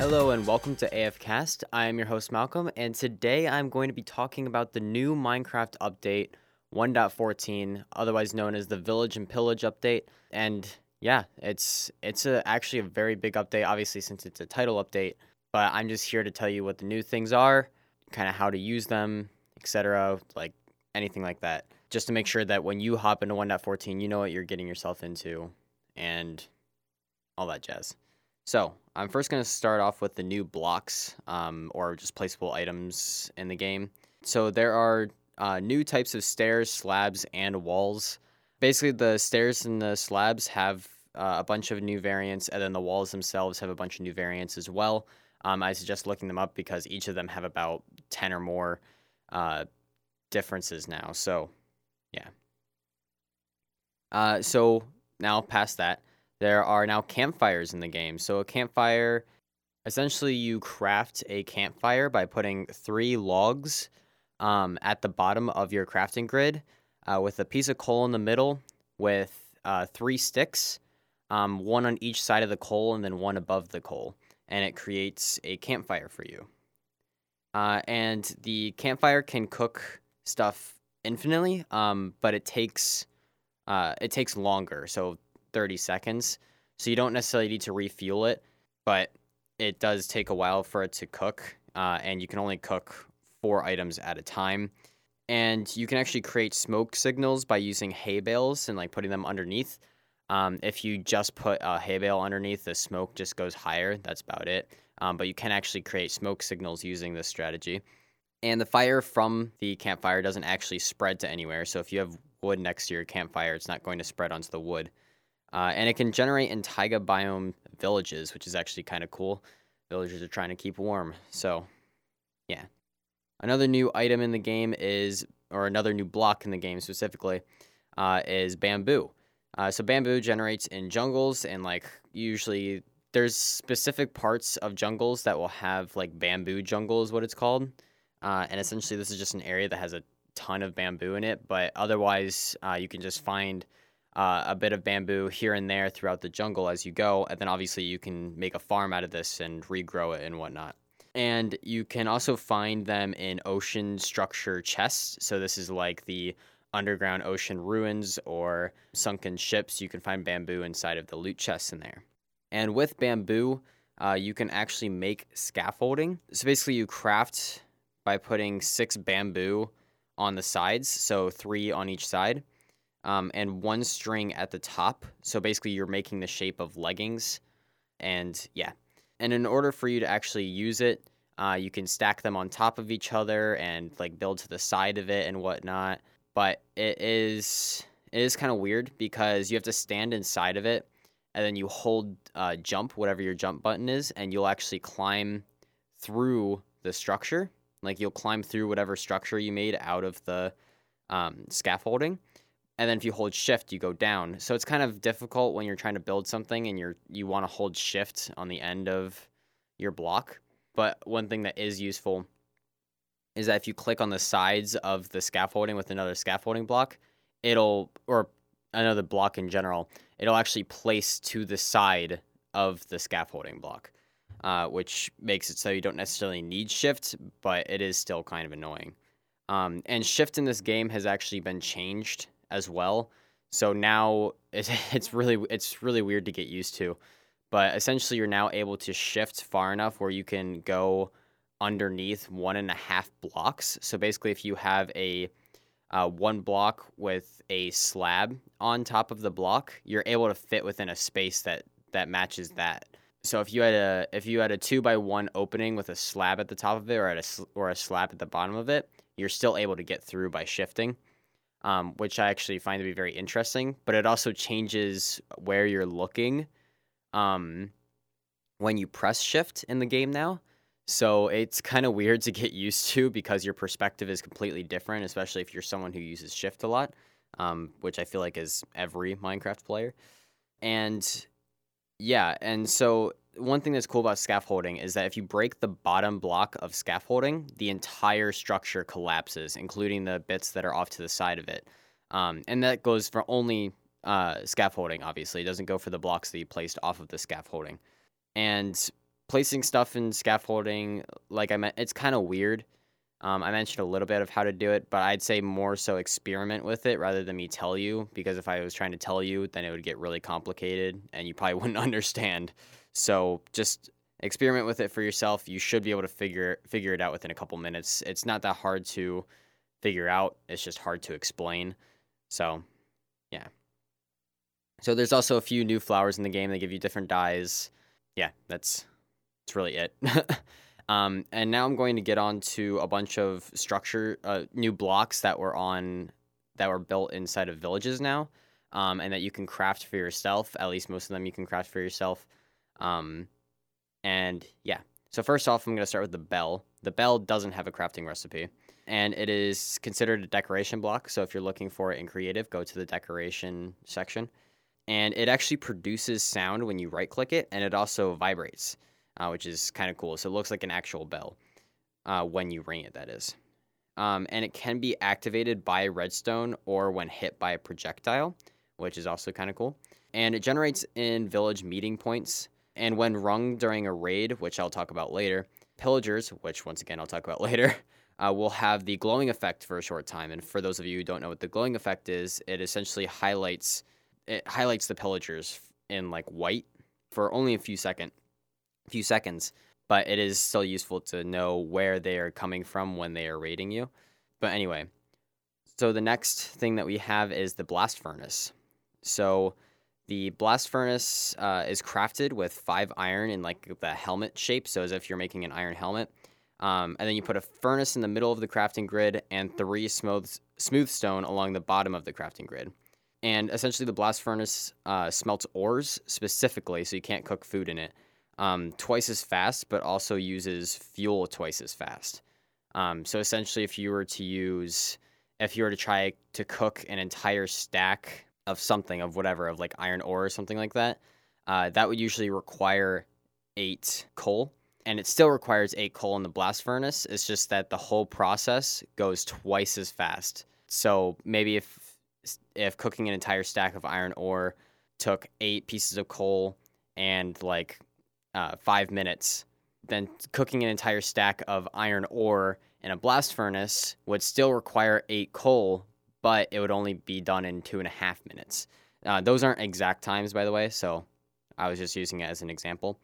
Hello and welcome to AFCast. I am your host Malcolm, and today I'm going to be talking about the new Minecraft update 1.14, otherwise known as the Village and Pillage update. And yeah, it's it's a, actually a very big update, obviously since it's a title update. But I'm just here to tell you what the new things are, kind of how to use them, etc. Like anything like that, just to make sure that when you hop into 1.14, you know what you're getting yourself into, and all that jazz. So I'm first going to start off with the new blocks um, or just placeable items in the game. So there are uh, new types of stairs, slabs, and walls. Basically, the stairs and the slabs have uh, a bunch of new variants, and then the walls themselves have a bunch of new variants as well. Um, I suggest looking them up because each of them have about 10 or more uh, differences now. So, yeah. Uh, so now past that, there are now campfires in the game. So a campfire, essentially, you craft a campfire by putting three logs um, at the bottom of your crafting grid, uh, with a piece of coal in the middle, with uh, three sticks, um, one on each side of the coal, and then one above the coal, and it creates a campfire for you. Uh, and the campfire can cook stuff infinitely, um, but it takes uh, it takes longer. So 30 seconds. So you don't necessarily need to refuel it, but it does take a while for it to cook, uh, and you can only cook four items at a time. And you can actually create smoke signals by using hay bales and like putting them underneath. Um, if you just put a hay bale underneath, the smoke just goes higher. That's about it. Um, but you can actually create smoke signals using this strategy. And the fire from the campfire doesn't actually spread to anywhere. So if you have wood next to your campfire, it's not going to spread onto the wood. Uh, and it can generate in taiga biome villages, which is actually kind of cool. Villagers are trying to keep warm. So, yeah. Another new item in the game is, or another new block in the game specifically, uh, is bamboo. Uh, so, bamboo generates in jungles, and like usually there's specific parts of jungles that will have like bamboo jungle, is what it's called. Uh, and essentially, this is just an area that has a ton of bamboo in it, but otherwise, uh, you can just find uh, a bit of bamboo here and there throughout the jungle as you go. And then obviously you can make a farm out of this and regrow it and whatnot. And you can also find them in ocean structure chests. So this is like the underground ocean ruins or sunken ships. You can find bamboo inside of the loot chests in there. And with bamboo, uh, you can actually make scaffolding. So basically, you craft by putting six bamboo on the sides, so three on each side um, and one string at the top. So basically, you're making the shape of leggings. And yeah. And in order for you to actually use it, uh, you can stack them on top of each other and like build to the side of it and whatnot. But it is it is kind of weird because you have to stand inside of it and then you hold uh, jump, whatever your jump button is, and you'll actually climb through the structure. Like you'll climb through whatever structure you made out of the um, scaffolding and then if you hold shift you go down. So it's kind of difficult when you're trying to build something and you're you want to hold shift on the end of your block. But one thing that is useful is that if you click on the sides of the scaffolding with another scaffolding block it'll or another block in general it'll actually place to the side of the scaffolding block uh, which makes it so you don't necessarily need shift but it is still kind of annoying. Um, and shift in this game has actually been changed as well. So now it's, really it's really weird to get used to, but essentially you're now able to shift far enough where you can go underneath one and a half blocks. So basically, if you have a uh, one block with a slab on top of the block, you're able to fit within a space that that matches that. So if you had a if you had a two by one opening with a slab at the top of it or at a or a slab at the bottom of it, you're still able to get through by shifting um, which I actually find to be very interesting. But it also changes where you're looking um, when you press shift in the game now. So it's kind of weird to get used to because your perspective is completely different, especially if you're someone who uses shift a lot, um, which I feel like is every Minecraft player. And yeah, and so one thing that's cool about scaffolding is that if you break the bottom block of scaffolding, the entire structure collapses, including the bits that are off to the side of it. Um, and that goes for only uh, scaffolding, obviously. It doesn't go for the blocks that you placed off of the scaffolding. And placing stuff in scaffolding, like I meant, it's kind of weird. Um, I mentioned a little bit of how to do it, but I'd say more so experiment with it rather than me tell you, because if I was trying to tell you, then it would get really complicated and you probably wouldn't understand. So just experiment with it for yourself. You should be able to figure figure it out within a couple minutes. It's not that hard to figure out. It's just hard to explain. So, yeah. So there's also a few new flowers in the game. They give you different dyes. Yeah, that's that's really it. um, and now I'm going to get on to a bunch of structure, uh, new blocks that were on that were built inside of villages now, um, and that you can craft for yourself. At least most of them you can craft for yourself. Um, and yeah, so first off, I'm going to start with the bell. The bell doesn't have a crafting recipe, and it is considered a decoration block. So if you're looking for it in creative, go to the decoration section. And it actually produces sound when you right click it, and it also vibrates, uh, which is kind of cool. So it looks like an actual bell uh, when you ring it, that is. Um, and it can be activated by redstone or when hit by a projectile, which is also kind of cool. And it generates in village meeting points and when rung during a raid, which I'll talk about later, pillagers, which once again I'll talk about later, uh, will have the glowing effect for a short time. And for those of you who don't know what the glowing effect is, it essentially highlights it highlights the pillagers in like white for only a few second few seconds. But it is still useful to know where they are coming from when they are raiding you. But anyway, so the next thing that we have is the blast furnace. So the blast furnace uh, is crafted with five iron in like the helmet shape, so as if you're making an iron helmet. Um, and then you put a furnace in the middle of the crafting grid and three smooth smooth stone along the bottom of the crafting grid. And essentially, the blast furnace uh, smelts ores specifically, so you can't cook food in it. Um, twice as fast, but also uses fuel twice as fast. Um, so essentially, if you were to use, if you were to try to cook an entire stack of something of whatever of like iron ore or something like that, uh, that would usually require eight coal, and it still requires eight coal in the blast furnace. It's just that the whole process goes twice as fast. So maybe if if cooking an entire stack of iron ore took eight pieces of coal and like uh, five minutes, then cooking an entire stack of iron ore in a blast furnace would still require eight coal, but it would only be done in two and a half minutes. Uh, those aren't exact times, by the way, so I was just using it as an example.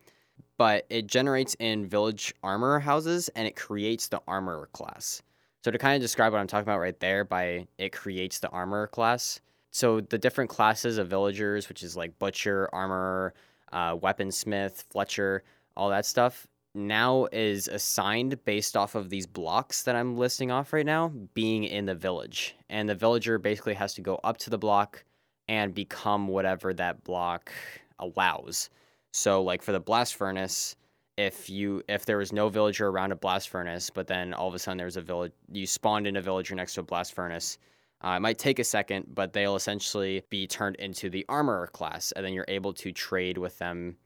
But it generates in village armor houses and it creates the armor class. So, to kind of describe what I'm talking about right there, by it creates the armor class. So, the different classes of villagers, which is like butcher, armorer, uh, weaponsmith, Fletcher, all that stuff, now is assigned based off of these blocks that I'm listing off right now being in the village. And the villager basically has to go up to the block and become whatever that block allows. So like for the blast furnace, if you if there was no villager around a blast furnace, but then all of a sudden there's a village you spawned in a villager next to a blast furnace, uh, it might take a second, but they'll essentially be turned into the armorer class, and then you're able to trade with them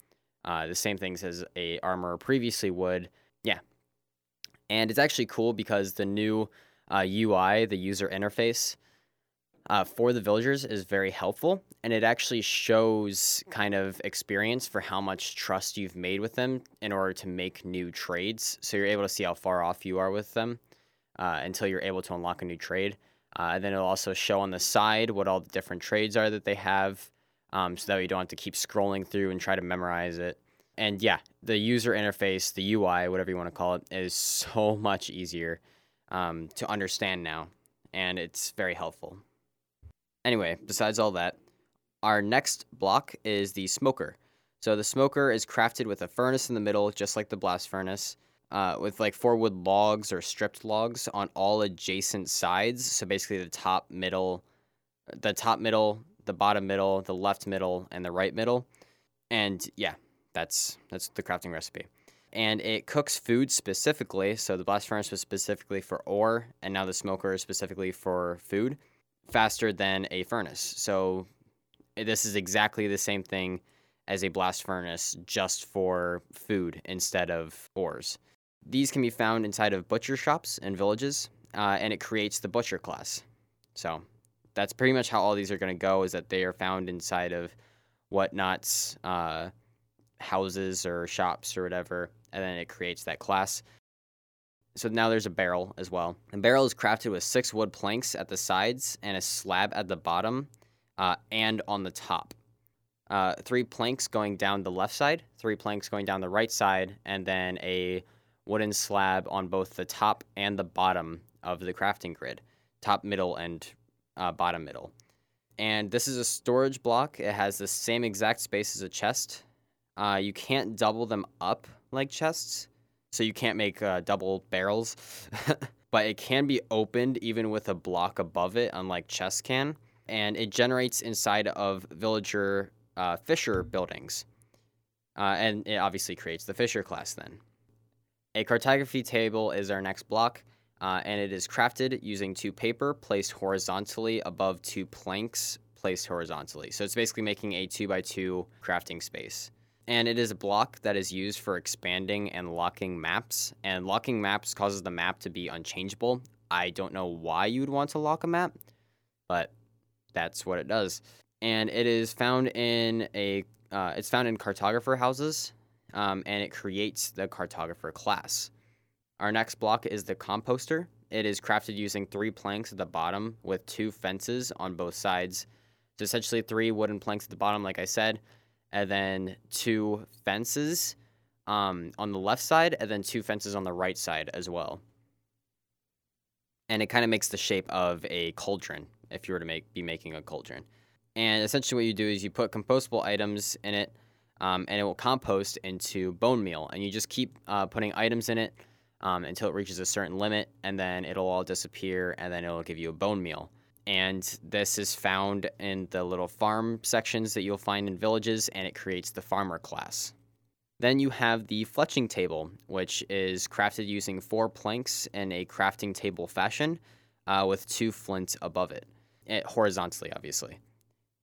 uh, the same things as a armor previously would. Yeah, and it's actually cool because the new uh, UI, the user interface uh, for the villagers, is very helpful, and it actually shows kind of experience for how much trust you've made with them in order to make new trades. So you're able to see how far off you are with them uh, until you're able to unlock a new trade. Uh, and then it'll also show on the side what all the different trades are that they have um, so that you don't have to keep scrolling through and try to memorize it. And yeah, the user interface, the UI, whatever you want to call it, is so much easier um, to understand now, and it's very helpful. Anyway, besides all that, our next block is the smoker. So the smoker is crafted with a furnace in the middle, just like the blast furnace, uh, with like four wood logs or stripped logs on all adjacent sides. So basically, the top, middle, the top, middle, the bottom middle, the left middle, and the right middle. And yeah, that's that's the crafting recipe. And it cooks food specifically. So the blast furnace was specifically for ore, and now the smoker is specifically for food, faster than a furnace. So this is exactly the same thing as a blast furnace, just for food instead of ores. These can be found inside of butcher shops and villages, uh, and it creates the butcher class. So that's pretty much how all these are going to go. Is that they are found inside of whatnot's uh, houses or shops or whatever, and then it creates that class. So now there's a barrel as well. The barrel is crafted with six wood planks at the sides and a slab at the bottom uh, and on the top. Uh, three planks going down the left side, three planks going down the right side, and then a wooden slab on both the top and the bottom of the crafting grid top, middle, and uh, bottom middle. And this is a storage block. It has the same exact space as a chest. Uh, you can't double them up like chests, so you can't make uh, double barrels. but it can be opened even with a block above it, unlike chests can. And it generates inside of villager uh, fisher buildings. Uh, and it obviously creates the fisher class then. A cartography table is our next block uh, and it is crafted using two paper placed horizontally above two planks placed horizontally. So it's basically making a two by two crafting space. And it is a block that is used for expanding and locking maps. And locking maps causes the map to be unchangeable. I don't know why you would want to lock a map, but that's what it does. And it is found in a uh, it's found in cartographer houses, um, and it creates the cartographer class. Our next block is the composter. It is crafted using three planks at the bottom with two fences on both sides. So essentially three wooden planks at the bottom, like I said, and then two fences um, on the left side, and then two fences on the right side as well. And it kind of makes the shape of a cauldron if you were to make be making a cauldron. And essentially, what you do is you put compostable items in it, um, and it will compost into bone meal. And you just keep uh, putting items in it um, until it reaches a certain limit, and then it'll all disappear, and then it'll give you a bone meal. And this is found in the little farm sections that you'll find in villages, and it creates the farmer class. Then you have the fletching table, which is crafted using four planks in a crafting table fashion uh, with two flints above it, it, horizontally, obviously.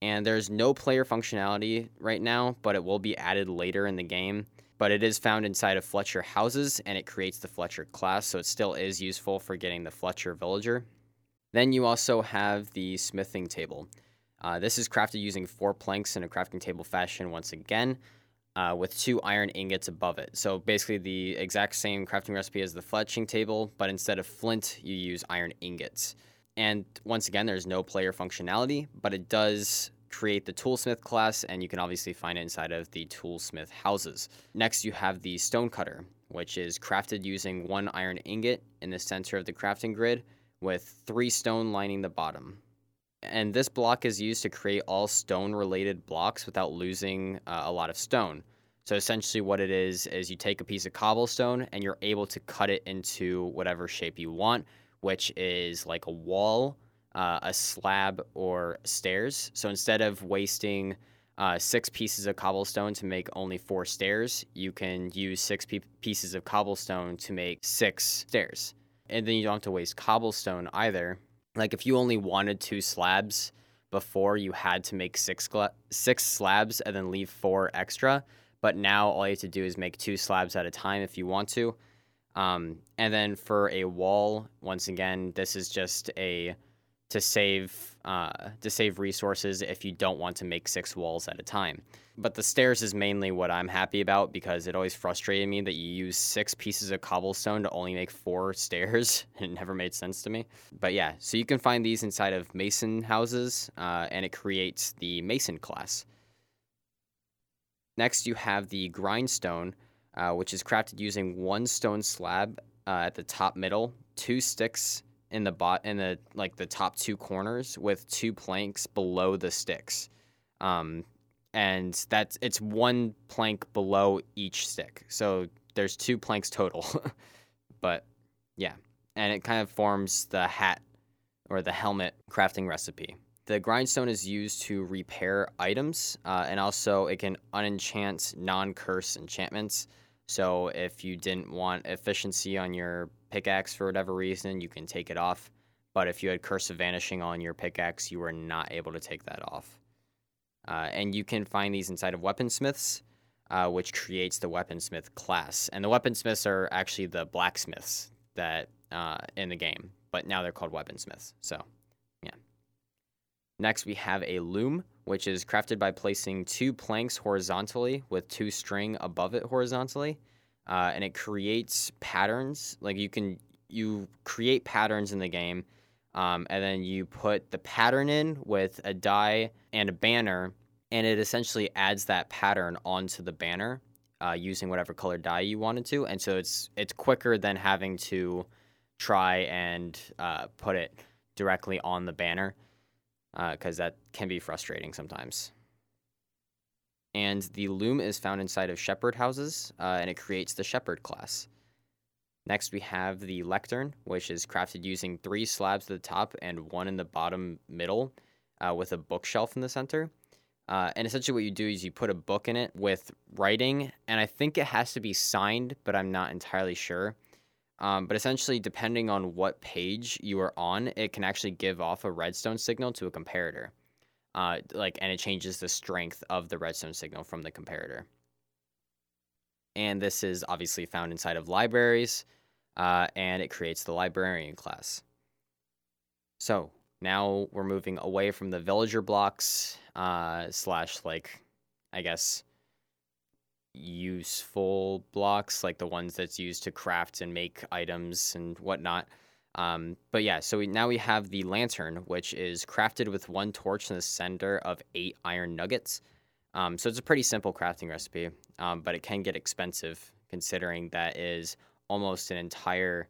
And there's no player functionality right now, but it will be added later in the game but it is found inside of Fletcher houses and it creates the Fletcher class, so it still is useful for getting the Fletcher villager. Then you also have the smithing table. Uh, this is crafted using four planks in a crafting table fashion once again, uh, with two iron ingots above it. So basically, the exact same crafting recipe as the fletching table, but instead of flint, you use iron ingots. And once again, there's no player functionality, but it does create the toolsmith class, and you can obviously find it inside of the toolsmith houses. Next, you have the stonecutter, which is crafted using one iron ingot in the center of the crafting grid with three stone lining the bottom. And this block is used to create all stone related blocks without losing uh, a lot of stone. So essentially, what it is is you take a piece of cobblestone and you're able to cut it into whatever shape you want, which is like a wall uh, a slab or stairs. So instead of wasting uh, six pieces of cobblestone to make only four stairs, you can use six pe- pieces of cobblestone to make six stairs. And then you don't have to waste cobblestone either. Like if you only wanted two slabs before, you had to make six gla- six slabs and then leave four extra. But now all you have to do is make two slabs at a time if you want to. Um, and then for a wall, once again, this is just a to save uh, to save resources if you don't want to make six walls at a time. But the stairs is mainly what I'm happy about because it always frustrated me that you use six pieces of cobblestone to only make four stairs. it never made sense to me. But yeah, so you can find these inside of mason houses, uh, and it creates the mason class. Next, you have the grindstone, uh, which is crafted using one stone slab uh, at the top middle, two sticks in the bot in the like the top two corners with two planks below the sticks. Um, and that's it's one plank below each stick. So there's two planks total. but yeah, and it kind of forms the hat or the helmet crafting recipe. The grindstone is used to repair items, uh, and also it can unenchant non-curse enchantments. So if you didn't want efficiency on your pickaxe for whatever reason, you can take it off. But if you had Curse of Vanishing on your pickaxe, you were not able to take that off. Uh, and you can find these inside of weaponsmiths, uh, which creates the weaponsmith class. And the weaponsmiths are actually the blacksmiths that uh, in the game, but now they're called weaponsmiths. So, yeah. Next, we have a loom, which is crafted by placing two planks horizontally with two string above it horizontally. Uh, and it creates patterns. Like you can you create patterns in the game, um, and then you put the pattern in with a dye and a banner, and it essentially adds that pattern onto the banner uh, using whatever color dye you wanted to. And so it's it's quicker than having to try and uh, put it directly on the banner because uh, that can be frustrating sometimes. And the loom is found inside of shepherd houses, uh, and it creates the shepherd class. Next, we have the lectern, which is crafted using three slabs at the top and one in the bottom middle, uh, with a bookshelf in the center. Uh, and essentially, what you do is you put a book in it with writing, and I think it has to be signed, but I'm not entirely sure. Um, but essentially, depending on what page you are on, it can actually give off a redstone signal to a comparator. Uh, like, and it changes the strength of the redstone signal from the comparator. And this is obviously found inside of libraries, uh, and it creates the librarian class. So now we're moving away from the villager blocks uh, slash like, I guess useful blocks, like the ones that's used to craft and make items and whatnot. Um, but yeah, so we, now we have the lantern, which is crafted with one torch in the center of eight iron nuggets. Um, so it's a pretty simple crafting recipe, um, but it can get expensive considering that is almost an entire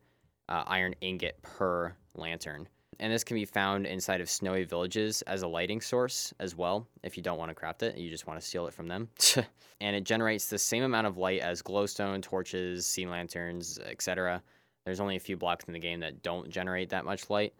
uh, iron ingot per lantern and this can be found inside of snowy villages as a lighting source as well if you don't want to craft it you just want to steal it from them. And it generates the same amount of light as glowstone torches sea lanterns etc there's only a few blocks in the game that don't generate that much light.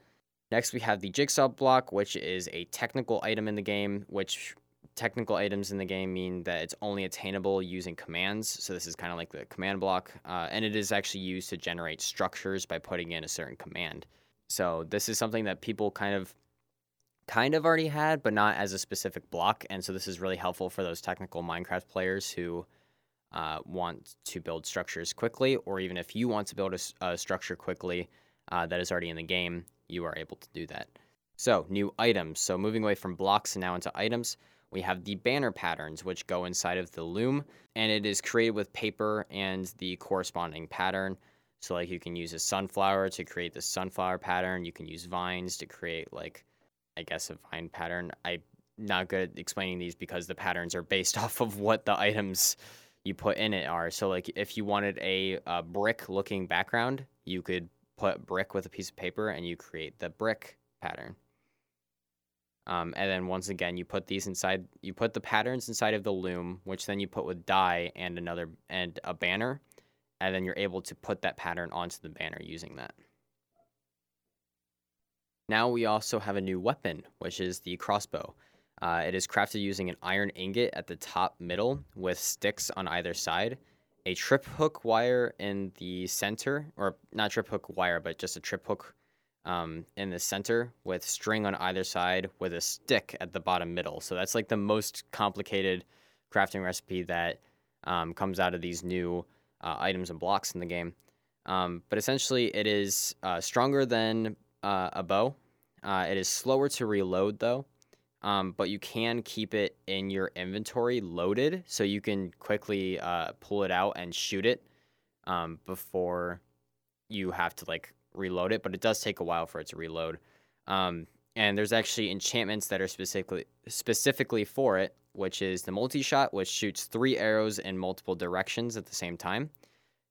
Next we have the jigsaw block which is a technical item in the game which technical items in the game mean that it's only attainable using commands. So this is kind of like the command block uh, and it is actually used to generate structures by putting in a certain command so this is something that people kind of kind of already had, but not as a specific block. And so this is really helpful for those technical Minecraft players who uh, want to build structures quickly, or even if you want to build a, a structure quickly uh, that is already in the game, you are able to do that. So new items. So moving away from blocks and now into items, we have the banner patterns, which go inside of the loom, and it is created with paper and the corresponding pattern. So like you can use a sunflower to create the sunflower pattern. You can use vines to create like I guess a vine pattern. I'm not good at explaining these because the patterns are based off of what the items you put in it are. So like if you wanted a, a brick looking background, you could put brick with a piece of paper and you create the brick pattern. Um, and then once again, you put these inside. You put the patterns inside of the loom, which then you put with dye and another and a banner, and then you're able to put that pattern onto the banner using that. Now we also have a new weapon, which is the crossbow. Uh, it is crafted using an iron ingot at the top middle with sticks on either side, a trip hook wire in the center, or not trip hook wire, but just a trip hook um, in the center with string on either side with a stick at the bottom middle. So that's like the most complicated crafting recipe that um, comes out of these new uh, items and blocks in the game. Um, but essentially, it is uh, stronger than uh, a bow. Uh, it is slower to reload, though, um, but you can keep it in your inventory loaded, so you can quickly uh, pull it out and shoot it um, before you have to like reload it. But it does take a while for it to reload. And there's actually enchantments that are specifically specifically for it, which is the multi shot, which shoots three arrows in multiple directions at the same time.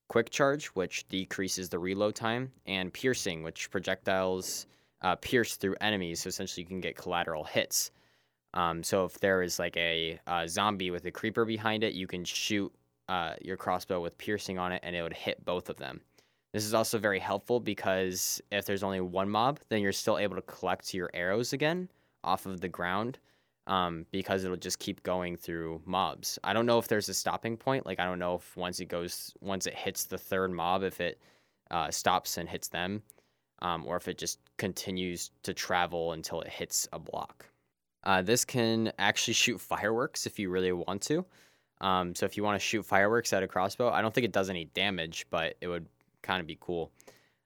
Quick charge, which decreases the reload time, and piercing, which projectiles uh, pierce through enemies, so essentially you can get collateral hits. Um, so if there is like a, a, zombie with a creeper behind it, you can shoot uh, your crossbow with piercing on it, and it would hit both of them. This is also very helpful because if there's only one mob, then you're still able to collect your arrows again off of the ground um, because it'll just keep going through mobs. I don't know if there's a stopping point. Like I don't know if once it goes, once it hits the third mob, if it uh, stops and hits them, um, or if it just continues to travel until it hits a block. Uh, this can actually shoot fireworks if you really want to. Um, so if you want to shoot fireworks at a crossbow, I don't think it does any damage, but it would kind of be cool.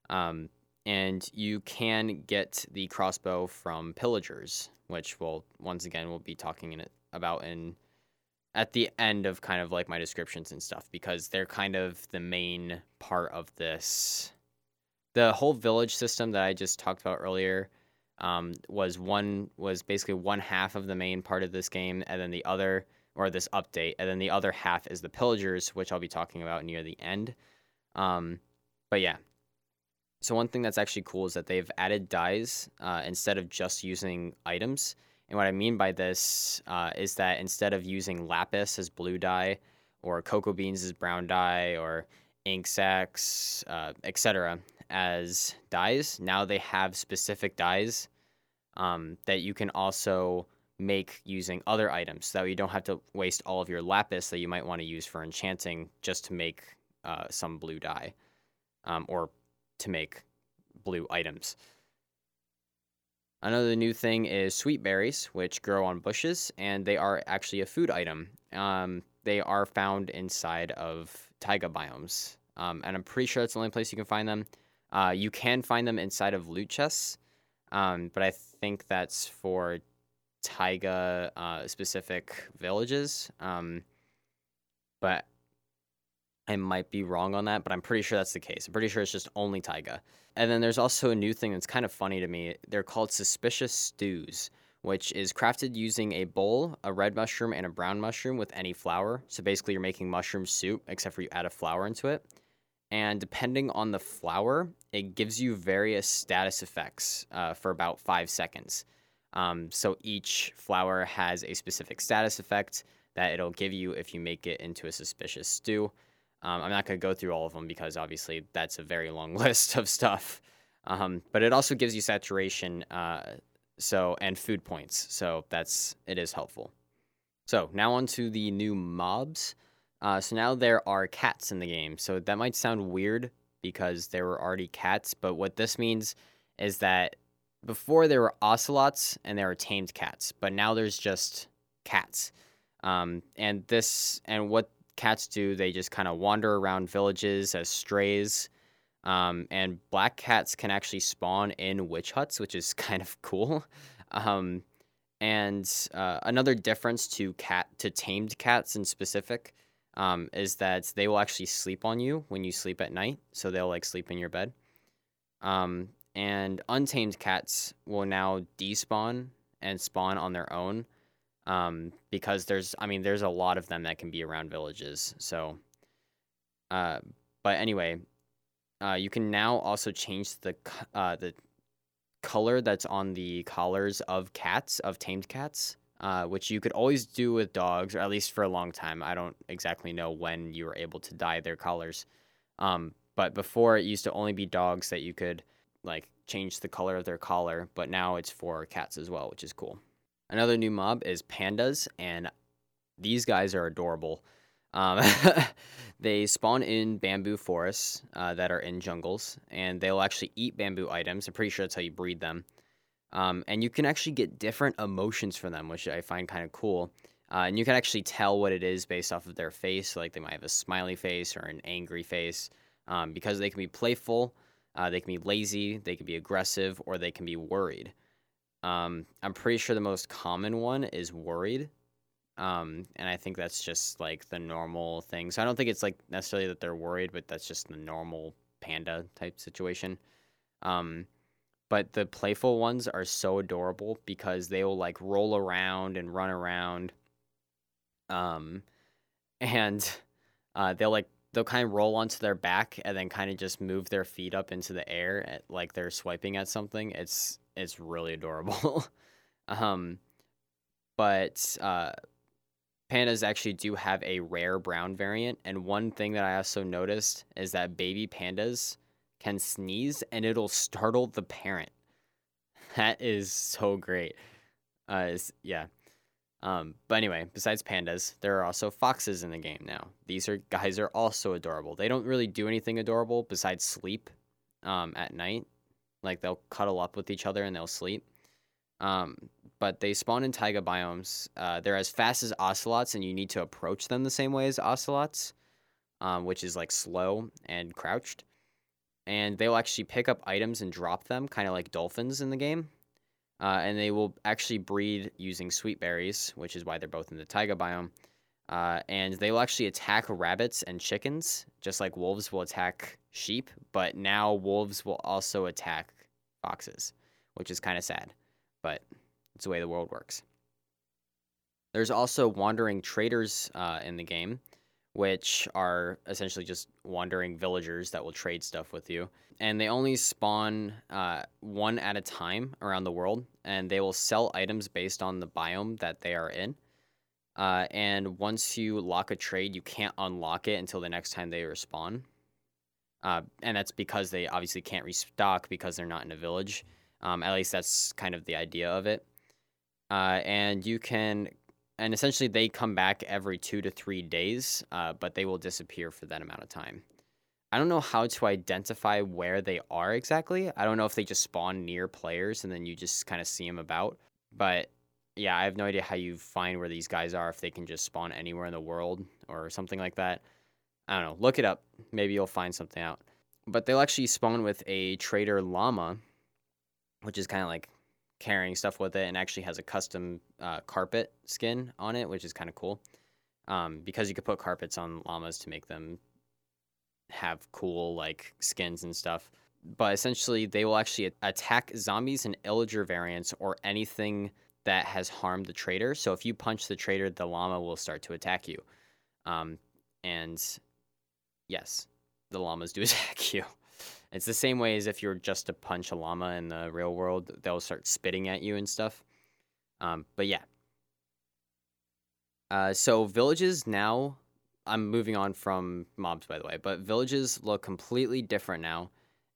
Um, and you can get the crossbow from pillagers, which will once again we'll be talking in about in at the end of kind of like my descriptions and stuff because they're kind of the main part of this. The whole village system that I just talked about earlier um, was one was basically one half of the main part of this game, and then the other or this update, and then the other half is the pillagers, which I'll be talking about near the end. Um, but yeah, so one thing that's actually cool is that they've added dyes uh, instead of just using items. And what I mean by this uh, is that instead of using lapis as blue dye, or cocoa beans as brown dye, or ink sacs, uh, etc., as dyes, now they have specific dyes um, that you can also make using other items. So that you don't have to waste all of your lapis that you might want to use for enchanting just to make uh, some blue dye um, or to make blue items. Another new thing is sweet berries, which grow on bushes, and they are actually a food item. Um, they are found inside of taiga biomes, um, and I'm pretty sure that's the only place you can find them. Uh, you can find them inside of loot chests, um, but I think that's for taiga uh, specific villages. Um, but I might be wrong on that, but I'm pretty sure that's the case. I'm pretty sure it's just only taiga. And then there's also a new thing that's kind of funny to me. They're called suspicious stews, which is crafted using a bowl, a red mushroom, and a brown mushroom with any flower. So basically, you're making mushroom soup, except for you add a flower into it. And depending on the flower, it gives you various status effects uh, for about five seconds. Um, so each flower has a specific status effect that it'll give you if you make it into a suspicious stew. Um, I'm not going to go through all of them because obviously that's a very long list of stuff. Um, but it also gives you saturation, uh, so and food points. So that's it is helpful. So now on to the new mobs. Uh, so now there are cats in the game. So that might sound weird because there were already cats, but what this means is that before there were ocelots and there were tamed cats, but now there's just cats. Um, and this and what cats do, they just kind of wander around villages as strays. Um, and black cats can actually spawn in witch huts, which is kind of cool. Um, and uh, another difference to cat to tamed cats in specific um, is that they will actually sleep on you when you sleep at night. So they'll like sleep in your bed. Um, and untamed cats will now despawn and spawn on their own um, because there's I mean there's a lot of them that can be around villages. So, uh, but anyway, uh, you can now also change the uh, the color that's on the collars of cats of tamed cats. Uh, which you could always do with dogs, or at least for a long time. I don't exactly know when you were able to dye their collars. Um, but before it used to only be dogs that you could like change the color of their collar, but now it's for cats as well, which is cool. Another new mob is pandas, and these guys are adorable. Um, they spawn in bamboo forests uh, that are in jungles, and they'll actually eat bamboo items. I'm pretty sure that's how you breed them. Um, and you can actually get different emotions from them, which I find kind of cool. Uh, and you can actually tell what it is based off of their face. Like they might have a smiley face or an angry face, um, because they can be playful, uh, they can be lazy, they can be aggressive, or they can be worried. Um, I'm pretty sure the most common one is worried. Um, and I think that's just like the normal thing. So I don't think it's like necessarily that they're worried, but that's just the normal panda type situation. Um, but the playful ones are so adorable because they will like roll around and run around. Um, and uh, they'll like they'll kind of roll onto their back and then kind of just move their feet up into the air at, like they're swiping at something. It's it's really adorable. um, but uh, pandas actually do have a rare brown variant, and one thing that I also noticed is that baby pandas can sneeze and it'll startle the parent. That is so great. Uh, yeah. Um, but anyway, besides pandas, there are also foxes in the game now. These are guys are also adorable. They don't really do anything adorable besides sleep um, at night. Like they'll cuddle up with each other and they'll sleep. Um, but they spawn in taiga biomes. Uh, they're as fast as ocelots, and you need to approach them the same way as ocelots, um, which is like slow and crouched. and they'll actually pick up items and drop them, kind of like dolphins in the game. Uh, and they will actually breed using sweet berries, which is why they're both in the taiga biome. Uh, and they will actually attack rabbits and chickens, just like wolves will attack sheep. But now wolves will also attack foxes, which is kind of sad, but it's the way the world works. There's also wandering traders uh, in the game, which are essentially just wandering villagers that will trade stuff with you. And they only spawn uh, one at a time around the world, and they will sell items based on the biome that they are in. Uh, and once you lock a trade, you can't unlock it until the next time they respawn. Uh, and that's because they obviously can't restock because they're not in a village. Um, at least that's kind of the idea of it. Uh, and you can and essentially they come back every two to three days, uh, but they will disappear for that amount of time. I don't know how to identify where they are exactly. I don't know if they just spawn near players and then you just kind of see them about. But yeah, I have no idea how you find where these guys are, if they can just spawn anywhere in the world or something like that. I don't know. Look it up. Maybe you'll find something out. But they'll actually spawn with a trader llama, which is kind of like carrying stuff with it and actually has a custom uh, carpet skin on it, which is kind of cool. Um, because you could put carpets on llamas to make them have cool like skins and stuff. But essentially, they will actually attack zombies and illager variants or anything that has harmed the trader. So if you punch the trader, the llama will start to attack you. Um, and yes, the llamas do attack you. It's the same way as if you were just to punch a llama in the real world, they'll start spitting at you and stuff. Um, but yeah. Uh, so villages now, I'm moving on from mobs by the way, but villages look completely different now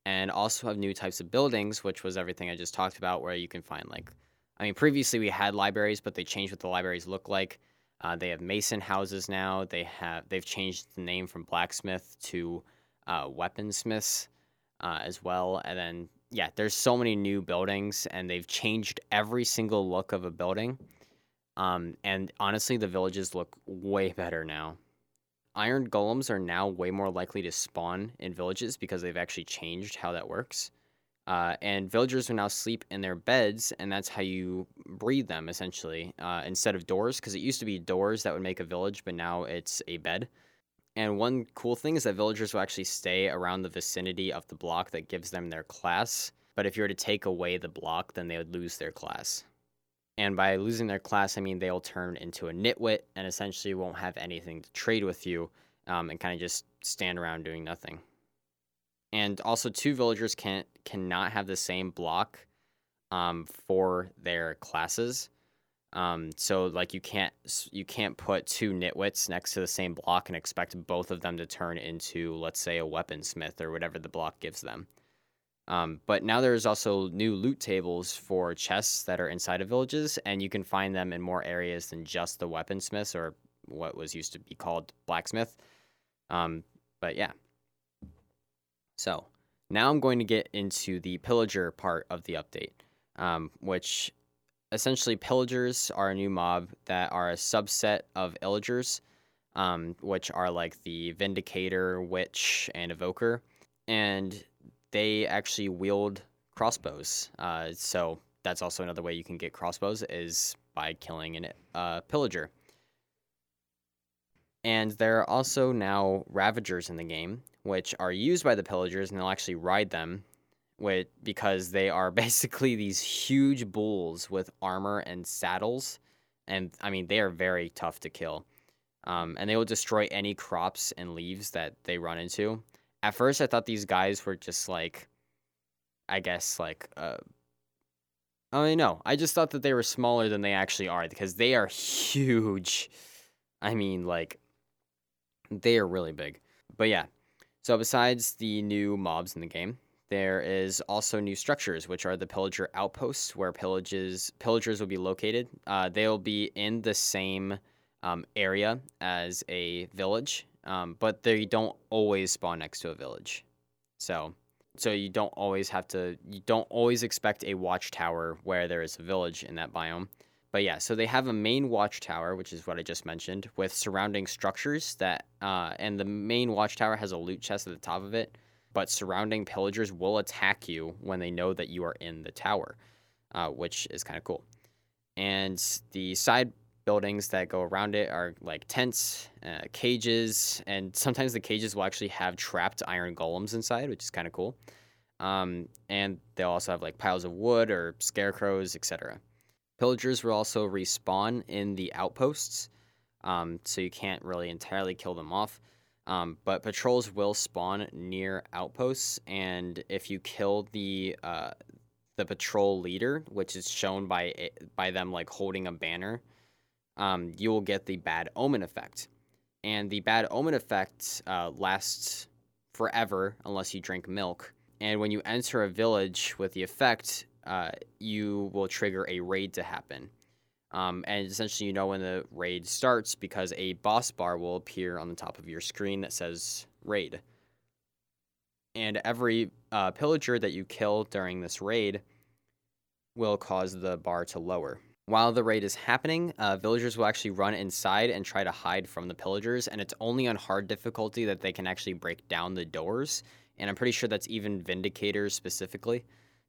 and also have new types of buildings, which was everything I just talked about, where you can find like, I mean, previously we had libraries, but they changed what the libraries look like. Uh, they have mason houses now. They have they've changed the name from blacksmith to uh, weaponsmiths uh, as well. And then, yeah, there's so many new buildings, and they've changed every single look of a building. Um, and honestly, the villages look way better now. Iron golems are now way more likely to spawn in villages because they've actually changed how that works. Uh, and villagers will now sleep in their beds, and that's how you breed them essentially, uh, instead of doors. Because it used to be doors that would make a village, but now it's a bed. And one cool thing is that villagers will actually stay around the vicinity of the block that gives them their class. But if you were to take away the block, then they would lose their class. And by losing their class, I mean they'll turn into a nitwit and essentially won't have anything to trade with you um, and kind of just stand around doing nothing. And also, two villagers can't cannot have the same block um, for their classes. Um, so like you can't you can't put two nitwits next to the same block and expect both of them to turn into let's say a weaponsmith or whatever the block gives them. Um, but now there's also new loot tables for chests that are inside of villages, and you can find them in more areas than just the weaponsmiths or what was used to be called blacksmith. Um, but yeah. So now I'm going to get into the pillager part of the update, um, which essentially pillagers are a new mob that are a subset of illagers, um, which are like the Vindicator, Witch, and Evoker, and they actually wield crossbows. Uh, so that's also another way you can get crossbows is by killing a uh, pillager. And there are also now Ravagers in the game, which are used by the pillagers, and they'll actually ride them with because they are basically these huge bulls with armor and saddles, and I mean they are very tough to kill. Um, and they will destroy any crops and leaves that they run into. At first, I thought these guys were just like, I guess like, uh, I mean, no, I just thought that they were smaller than they actually are because they are huge. I mean, like, they are really big. But yeah, so besides the new mobs in the game, there is also new structures, which are the pillager outposts, where pillages pillagers will be located. Uh, they'll be in the same um, area as a village, um, but they don't always spawn next to a village. So, so you don't always have to. You don't always expect a watchtower where there is a village in that biome. But yeah, so they have a main watchtower, which is what I just mentioned, with surrounding structures that, uh, and the main watchtower has a loot chest at the top of it but surrounding pillagers will attack you when they know that you are in the tower, uh, which is kind of cool. And the side buildings that go around it are like tents, uh, cages, and sometimes the cages will actually have trapped iron golems inside, which is kind of cool. Um, and they'll also have like piles of wood or scarecrows, etc. Pillagers will also respawn in the outposts, um, so you can't really entirely kill them off. Um, but patrols will spawn near outposts, and if you kill the uh, the patrol leader, which is shown by by them like holding a banner, um, you will get the bad omen effect. And the bad omen effect uh, lasts forever unless you drink milk. And when you enter a village with the effect, uh, you will trigger a raid to happen. Um, and essentially, you know when the raid starts because a boss bar will appear on the top of your screen that says raid. And every uh, pillager that you kill during this raid will cause the bar to lower. While the raid is happening, uh, villagers will actually run inside and try to hide from the pillagers, and it's only on hard difficulty that they can actually break down the doors. And I'm pretty sure that's even Vindicators specifically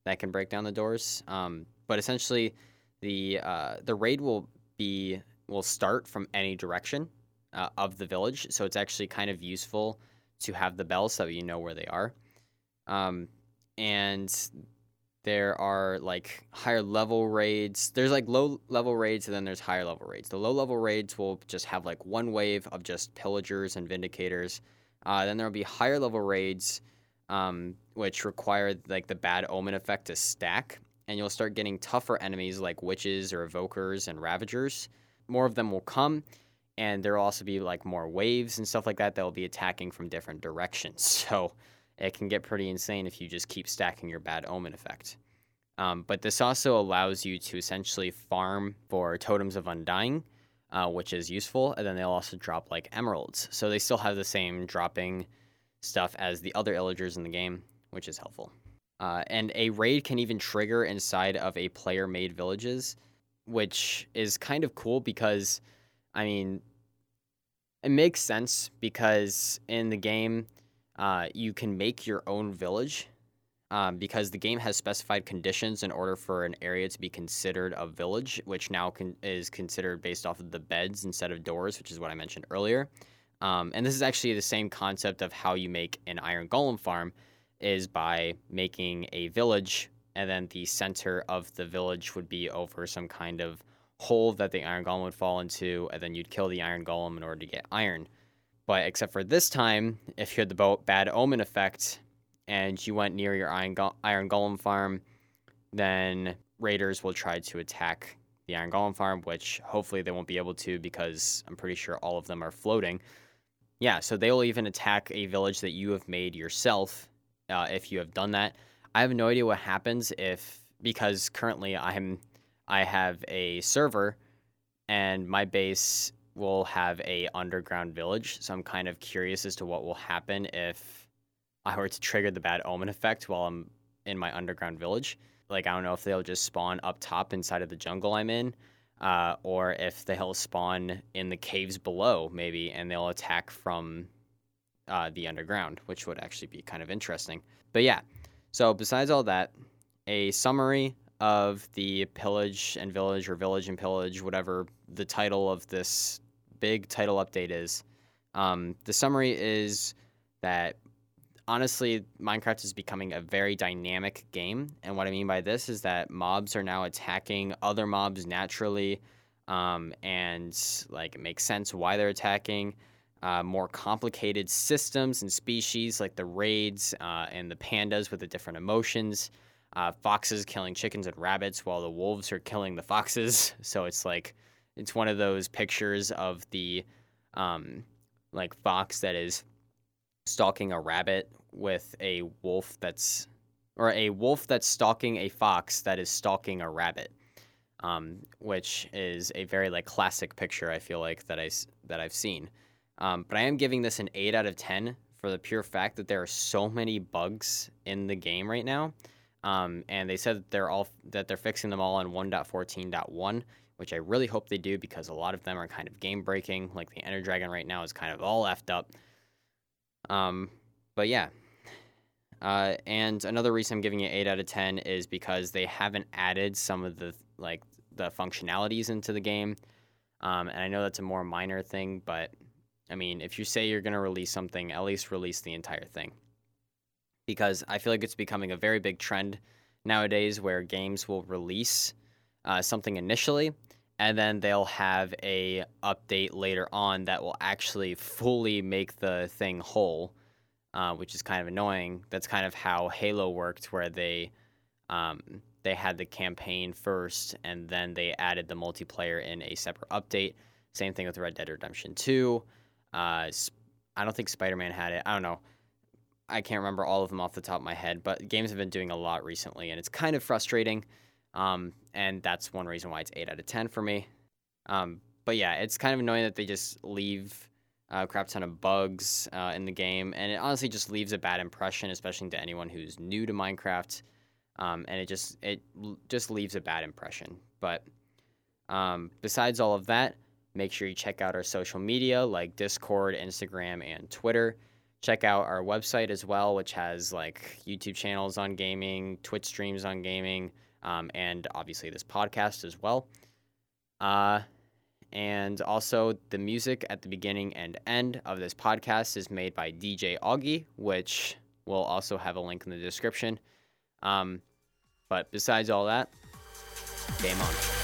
that can break down the doors. Um, but essentially, the uh, the raid will be will start from any direction uh, of the village, so it's actually kind of useful to have the bell so you know where they are. Um, and there are like higher level raids. There's like low level raids and then there's higher level raids. The low level raids will just have like one wave of just pillagers and vindicators. Uh, then there will be higher level raids, um, which require like the bad omen effect to stack, and you'll start getting tougher enemies like witches or evokers and ravagers. More of them will come, and there will also be like more waves and stuff like that that will be attacking from different directions. So it can get pretty insane if you just keep stacking your bad omen effect. Um, but this also allows you to essentially farm for totems of undying, uh, which is useful. And then they'll also drop like emeralds. So they still have the same dropping stuff as the other illagers in the game, which is helpful. Uh, and a raid can even trigger inside of a player made villages, which is kind of cool because, I mean, it makes sense because in the game, uh, you can make your own village um, because the game has specified conditions in order for an area to be considered a village, which now is considered based off of the beds instead of doors, which is what I mentioned earlier. Um, and this is actually the same concept of how you make an iron golem farm is by making a village and then the center of the village would be over some kind of hole that the iron golem would fall into and then you'd kill the iron golem in order to get iron but except for this time, if you had the bad omen effect and you went near your iron, go- iron golem farm, then raiders will try to attack the iron golem farm, which hopefully they won't be able to because I'm pretty sure all of them are floating. Yeah, so they will even attack a village that you have made yourself uh, if you have done that. I have no idea what happens if because currently I'm I have a server and my base will have a underground village. So I'm kind of curious as to what will happen if I were to trigger the bad omen effect while I'm in my underground village. Like I don't know if they'll just spawn up top inside of the jungle I'm in, uh, or if they'll spawn in the caves below maybe, and they'll attack from uh, the underground, which would actually be kind of interesting. But yeah, so besides all that, a summary of the pillage and village or village and pillage, whatever the title of this big title update is. Um, the summary is that honestly, Minecraft is becoming a very dynamic game. And what I mean by this is that mobs are now attacking other mobs naturally. Um, and like it makes sense why they're attacking. Uh, more complicated systems and species like the raids uh, and the pandas with the different emotions. Uh, foxes killing chickens and rabbits while the wolves are killing the foxes. So it's like it's one of those pictures of the um, like fox that is stalking a rabbit with a wolf that's or a wolf that's stalking a fox that is stalking a rabbit um, which is a very like classic picture i feel like that i that i've seen um, but i am giving this an 8 out of 10 for the pure fact that there are so many bugs in the game right now um, and they said that they're all that they're fixing them all on 1.14.1 which I really hope they do because a lot of them are kind of game breaking. Like the Ender Dragon right now is kind of all effed up. Um, but yeah, Uh, and another reason I'm giving it 8 out of 10 is because they haven't added some of the like the functionalities into the game. Um, and I know that's a more minor thing, but I mean, if you say you're going to release something, at least release the entire thing. Because I feel like it's becoming a very big trend nowadays where games will release uh, something initially and then they'll have a update later on that will actually fully make the thing whole, uh, which is kind of annoying. That's kind of how Halo worked, where they um, they had the campaign first and then they added the multiplayer in a separate update. Same thing with Red Dead Redemption 2. Uh, I don't think Spider Man had it. I don't know. I can't remember all of them off the top of my head, but games have been doing a lot recently, and it's kind of frustrating. Um, and that's one reason why it's 8 out of 10 for me. Um, but yeah, it's kind of annoying that they just leave a crap ton of bugs uh, in the game, and it honestly just leaves a bad impression, especially to anyone who's new to Minecraft. Um, and it just it just leaves a bad impression. But um, besides all of that, make sure you check out our social media like Discord, Instagram, and Twitter. Check out our website as well, which has like YouTube channels on gaming, Twitch streams on gaming um, and obviously this podcast as well. Uh, and also, the music at the beginning and end of this podcast is made by DJ Augie, which we'll also have a link in the description. Um, but besides all that, game on.